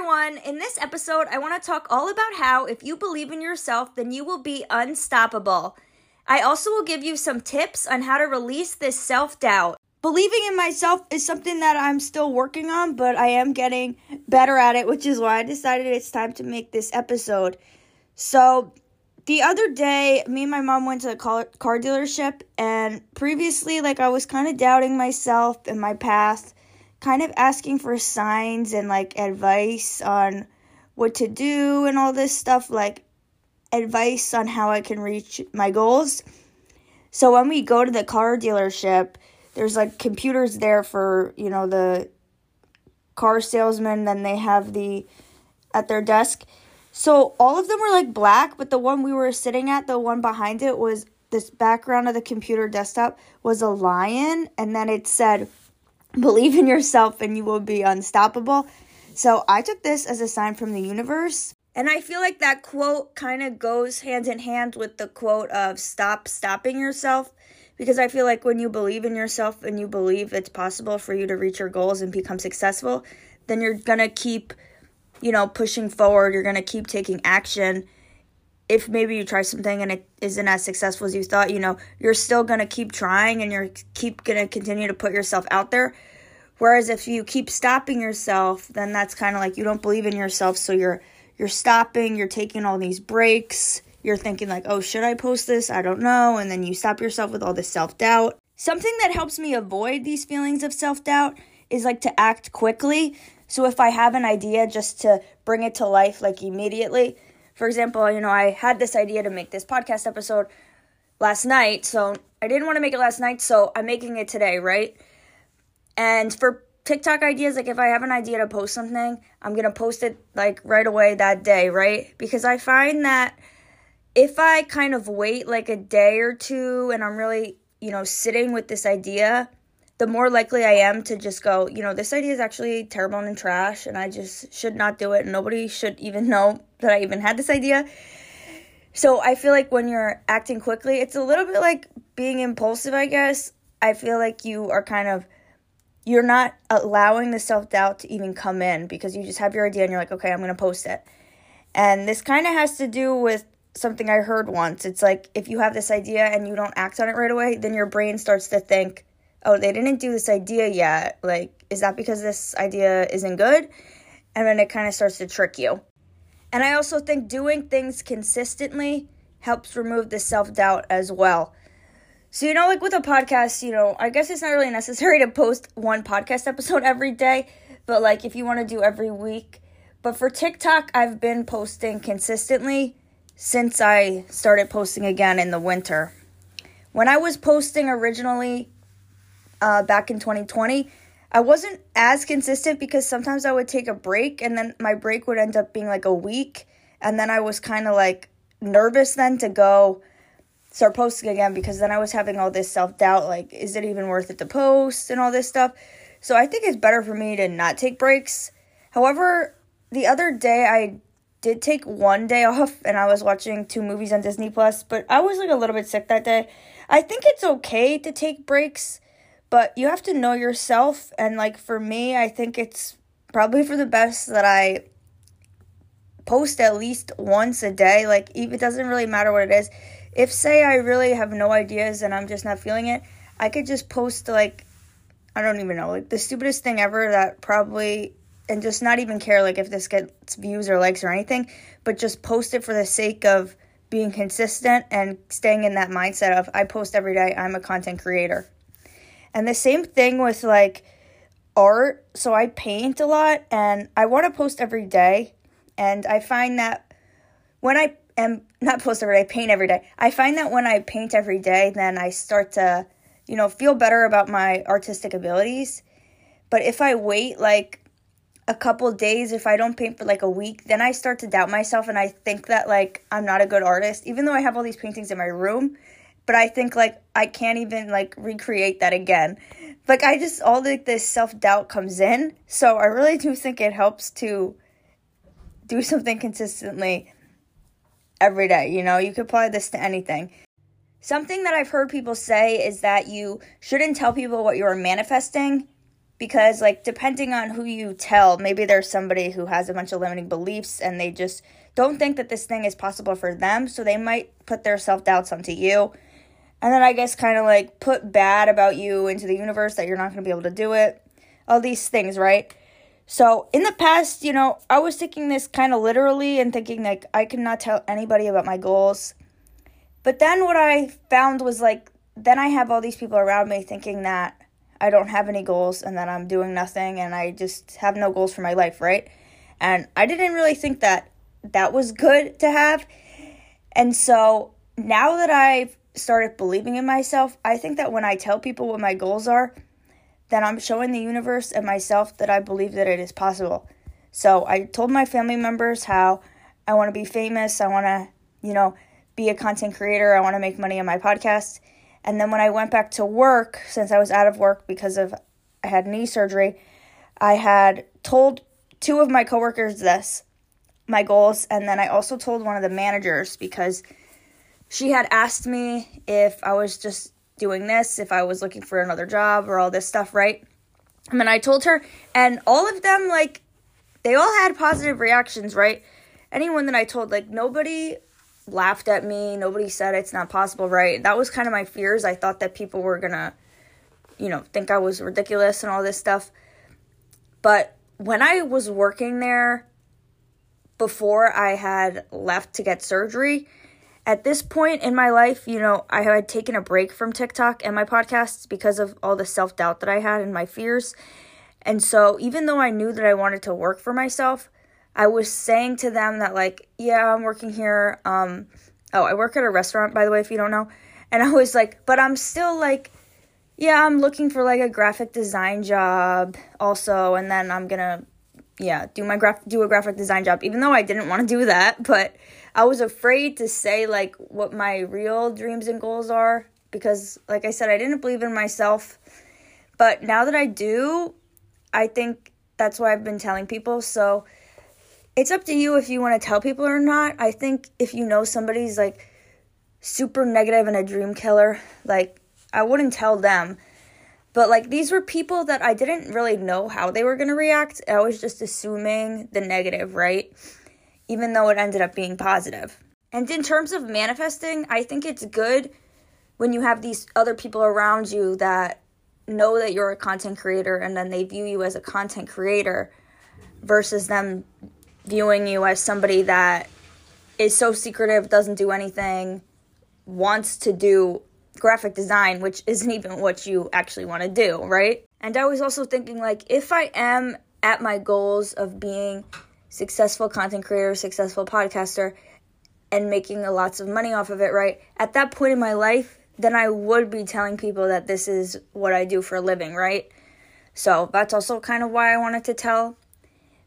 everyone. In this episode, I want to talk all about how if you believe in yourself, then you will be unstoppable. I also will give you some tips on how to release this self doubt. Believing in myself is something that I'm still working on, but I am getting better at it, which is why I decided it's time to make this episode. So, the other day, me and my mom went to a car dealership, and previously, like, I was kind of doubting myself and my path kind of asking for signs and like advice on what to do and all this stuff, like advice on how I can reach my goals. So when we go to the car dealership, there's like computers there for, you know, the car salesman, then they have the at their desk. So all of them were like black, but the one we were sitting at, the one behind it was this background of the computer desktop was a lion and then it said Believe in yourself and you will be unstoppable. So I took this as a sign from the universe. And I feel like that quote kind of goes hand in hand with the quote of stop stopping yourself. Because I feel like when you believe in yourself and you believe it's possible for you to reach your goals and become successful, then you're going to keep, you know, pushing forward. You're going to keep taking action. If maybe you try something and it isn't as successful as you thought, you know, you're still going to keep trying and you're keep going to continue to put yourself out there Whereas if you keep stopping yourself, then that's kind of like you don't believe in yourself, so you're you're stopping, you're taking all these breaks, you're thinking like, "Oh, should I post this? I don't know." And then you stop yourself with all this self-doubt. Something that helps me avoid these feelings of self-doubt is like to act quickly. So if I have an idea just to bring it to life like immediately. For example, you know, I had this idea to make this podcast episode last night, so I didn't want to make it last night, so I'm making it today, right? And for TikTok ideas, like if I have an idea to post something, I'm going to post it like right away that day, right? Because I find that if I kind of wait like a day or two and I'm really, you know, sitting with this idea, the more likely I am to just go, you know, this idea is actually terrible and trash and I just should not do it. Nobody should even know that I even had this idea. So I feel like when you're acting quickly, it's a little bit like being impulsive, I guess. I feel like you are kind of you're not allowing the self doubt to even come in because you just have your idea and you're like, okay, I'm going to post it. And this kind of has to do with something I heard once. It's like if you have this idea and you don't act on it right away, then your brain starts to think, oh, they didn't do this idea yet. Like, is that because this idea isn't good? And then it kind of starts to trick you. And I also think doing things consistently helps remove the self doubt as well. So, you know, like with a podcast, you know, I guess it's not really necessary to post one podcast episode every day, but like if you want to do every week. But for TikTok, I've been posting consistently since I started posting again in the winter. When I was posting originally uh, back in 2020, I wasn't as consistent because sometimes I would take a break and then my break would end up being like a week. And then I was kind of like nervous then to go start posting again because then I was having all this self doubt like, is it even worth it to post and all this stuff? So I think it's better for me to not take breaks. However, the other day I did take one day off and I was watching two movies on Disney Plus, but I was like a little bit sick that day. I think it's okay to take breaks, but you have to know yourself. And like for me, I think it's probably for the best that I post at least once a day. Like, if it doesn't really matter what it is if say I really have no ideas and I'm just not feeling it, I could just post like I don't even know, like the stupidest thing ever that probably and just not even care like if this gets views or likes or anything, but just post it for the sake of being consistent and staying in that mindset of I post every day, I'm a content creator. And the same thing with like art. So I paint a lot and I want to post every day. And I find that when I am not post every day, paint every day. I find that when I paint every day, then I start to, you know, feel better about my artistic abilities. But if I wait like a couple days, if I don't paint for like a week, then I start to doubt myself and I think that like I'm not a good artist, even though I have all these paintings in my room. But I think like I can't even like recreate that again. Like I just all like this self doubt comes in. So I really do think it helps to do something consistently every day. You know, you could apply this to anything. Something that I've heard people say is that you shouldn't tell people what you are manifesting because like depending on who you tell, maybe there's somebody who has a bunch of limiting beliefs and they just don't think that this thing is possible for them, so they might put their self-doubts onto you. And then I guess kind of like put bad about you into the universe that you're not going to be able to do it. All these things, right? So in the past, you know, I was taking this kind of literally and thinking like I could not tell anybody about my goals. But then what I found was like then I have all these people around me thinking that I don't have any goals and that I'm doing nothing and I just have no goals for my life, right? And I didn't really think that that was good to have. And so now that I've started believing in myself, I think that when I tell people what my goals are, then I'm showing the universe and myself that I believe that it is possible. So I told my family members how I want to be famous, I want to, you know, be a content creator, I want to make money on my podcast. And then when I went back to work, since I was out of work because of I had knee surgery, I had told two of my coworkers this, my goals, and then I also told one of the managers because she had asked me if I was just doing this, if I was looking for another job or all this stuff, right? And then I told her, and all of them, like, they all had positive reactions, right? Anyone that I told, like, nobody laughed at me. Nobody said it's not possible, right? That was kind of my fears. I thought that people were gonna, you know, think I was ridiculous and all this stuff. But when I was working there before I had left to get surgery, at this point in my life, you know, I had taken a break from TikTok and my podcasts because of all the self doubt that I had and my fears. And so, even though I knew that I wanted to work for myself, I was saying to them that like, yeah, I'm working here. Um, oh, I work at a restaurant, by the way, if you don't know. And I was like, but I'm still like, yeah, I'm looking for like a graphic design job also, and then I'm gonna, yeah, do my graph do a graphic design job, even though I didn't want to do that, but I was afraid to say like what my real dreams and goals are because, like I said, I didn't believe in myself. But now that I do, I think that's why I've been telling people. So it's up to you if you want to tell people or not. I think if you know somebody's like super negative and a dream killer, like I wouldn't tell them. But like these were people that I didn't really know how they were going to react. I was just assuming the negative, right? Even though it ended up being positive. And in terms of manifesting, I think it's good when you have these other people around you that know that you're a content creator and then they view you as a content creator versus them viewing you as somebody that is so secretive, doesn't do anything, wants to do graphic design, which isn't even what you actually want to do, right? And I was also thinking, like, if I am at my goals of being successful content creator, successful podcaster, and making a lots of money off of it, right? At that point in my life, then I would be telling people that this is what I do for a living, right? So that's also kind of why I wanted to tell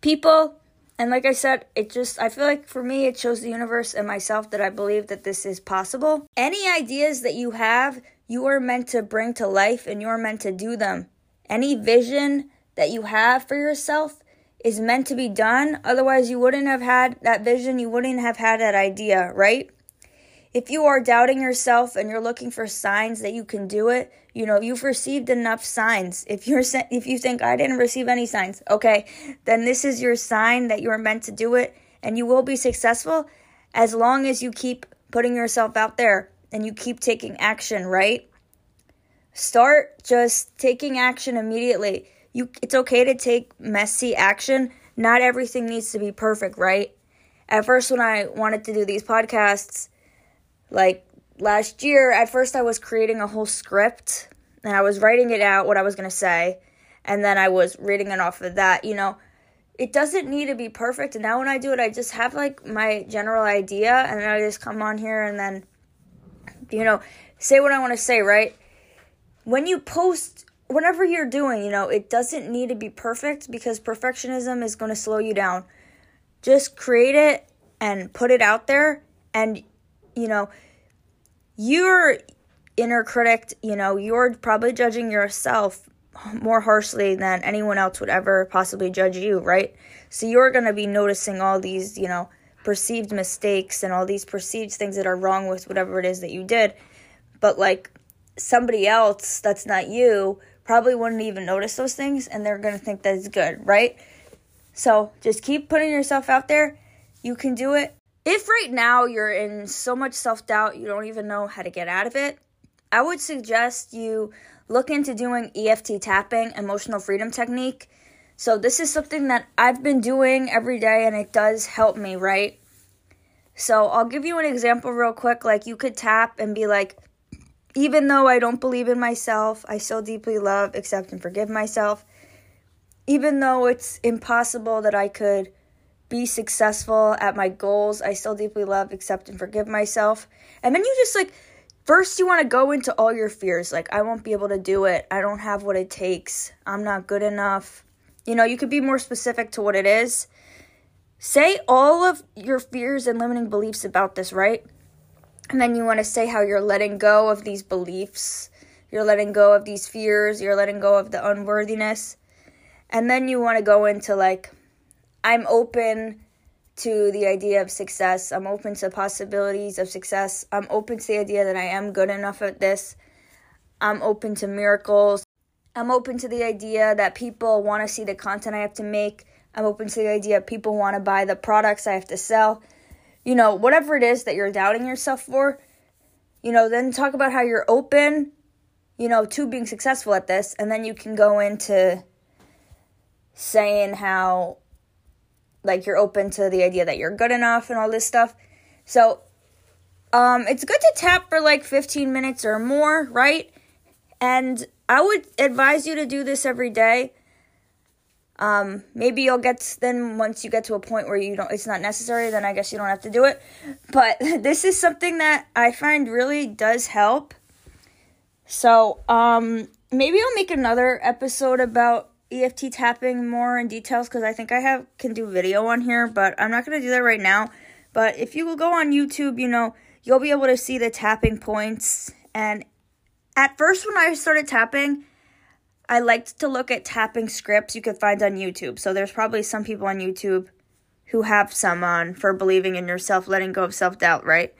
people and like I said, it just, I feel like for me, it shows the universe and myself that I believe that this is possible. Any ideas that you have, you are meant to bring to life and you're meant to do them. Any vision that you have for yourself is meant to be done. Otherwise, you wouldn't have had that vision, you wouldn't have had that idea, right? If you are doubting yourself and you're looking for signs that you can do it, you know, you've received enough signs. If you're if you think I didn't receive any signs, okay, then this is your sign that you're meant to do it and you will be successful as long as you keep putting yourself out there and you keep taking action, right? Start just taking action immediately. You it's okay to take messy action. Not everything needs to be perfect, right? At first when I wanted to do these podcasts, like last year, at first I was creating a whole script and I was writing it out what I was going to say and then I was reading it off of that, you know. It doesn't need to be perfect. And now when I do it, I just have like my general idea and then I just come on here and then you know, say what I want to say, right? When you post whatever you're doing, you know, it doesn't need to be perfect because perfectionism is going to slow you down. Just create it and put it out there and you know, your inner critic, you know, you're probably judging yourself more harshly than anyone else would ever possibly judge you, right? So you're going to be noticing all these, you know, perceived mistakes and all these perceived things that are wrong with whatever it is that you did. But like somebody else that's not you probably wouldn't even notice those things and they're going to think that it's good, right? So just keep putting yourself out there. You can do it. If right now you're in so much self doubt, you don't even know how to get out of it, I would suggest you look into doing EFT tapping, emotional freedom technique. So, this is something that I've been doing every day and it does help me, right? So, I'll give you an example real quick. Like, you could tap and be like, even though I don't believe in myself, I still deeply love, accept, and forgive myself. Even though it's impossible that I could be successful at my goals, I still deeply love, accept, and forgive myself. And then you just like, first you want to go into all your fears like i won't be able to do it. I don't have what it takes. I'm not good enough. You know you could be more specific to what it is. Say all of your fears and limiting beliefs about this right? And then you want to say how you're letting go of these beliefs. You're letting go of these fears. You're letting go of the unworthiness. And then you want to go into like i'm open to the idea of success. I'm open to possibilities of success. I'm open to the idea that I am good enough at this. I'm open to miracles. I'm open to the idea that people want to see the content I have to make. I'm open to the idea people want to buy the products I have to sell. You know, whatever it is that you're doubting yourself for, you know, then talk about how you're open, you know, to being successful at this. And then you can go into saying how like you're open to the idea that you're good enough and all this stuff. So, um, it's good to tap for like 15 minutes or more, right? And I would advise you to do this every day. Um, maybe you'll get then once you get to a point where you don't, it's not necessary. Then I guess you don't have to do it. But this is something that I find really does help. So, um, maybe I'll make another episode about EFT tapping more in details because I think I have can do video on here, but I'm not gonna do that right now. But if you will go on YouTube, you know, you'll be able to see the tapping points. And at first when I started tapping, I liked to look at tapping scripts you could find on YouTube. So there's probably some people on YouTube who have some on for believing in yourself, letting go of self-doubt, right?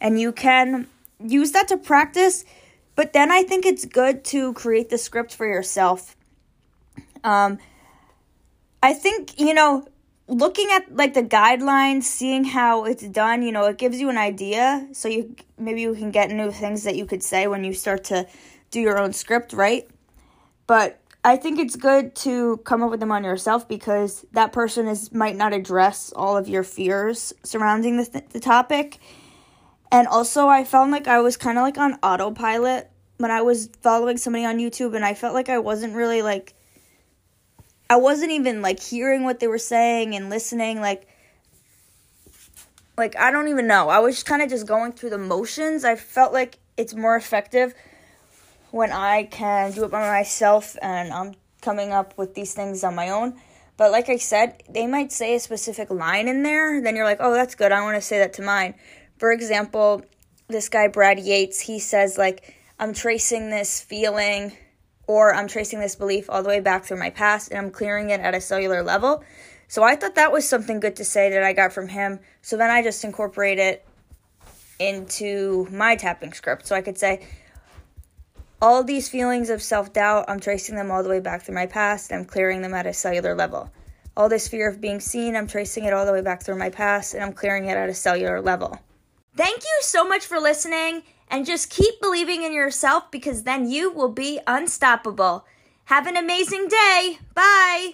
And you can use that to practice, but then I think it's good to create the script for yourself um, I think, you know, looking at like the guidelines, seeing how it's done, you know, it gives you an idea. So you maybe you can get new things that you could say when you start to do your own script, right? But I think it's good to come up with them on yourself because that person is might not address all of your fears surrounding the, th- the topic. And also, I felt like I was kind of like on autopilot when I was following somebody on YouTube, and I felt like I wasn't really like I wasn't even like hearing what they were saying and listening like like I don't even know. I was kind of just going through the motions. I felt like it's more effective when I can do it by myself and I'm coming up with these things on my own. But like I said, they might say a specific line in there, then you're like, "Oh, that's good. I want to say that to mine." For example, this guy Brad Yates, he says like, "I'm tracing this feeling or I'm tracing this belief all the way back through my past and I'm clearing it at a cellular level. So I thought that was something good to say that I got from him. So then I just incorporate it into my tapping script. So I could say, all these feelings of self doubt, I'm tracing them all the way back through my past. And I'm clearing them at a cellular level. All this fear of being seen, I'm tracing it all the way back through my past and I'm clearing it at a cellular level. Thank you so much for listening and just keep believing in yourself because then you will be unstoppable. Have an amazing day. Bye.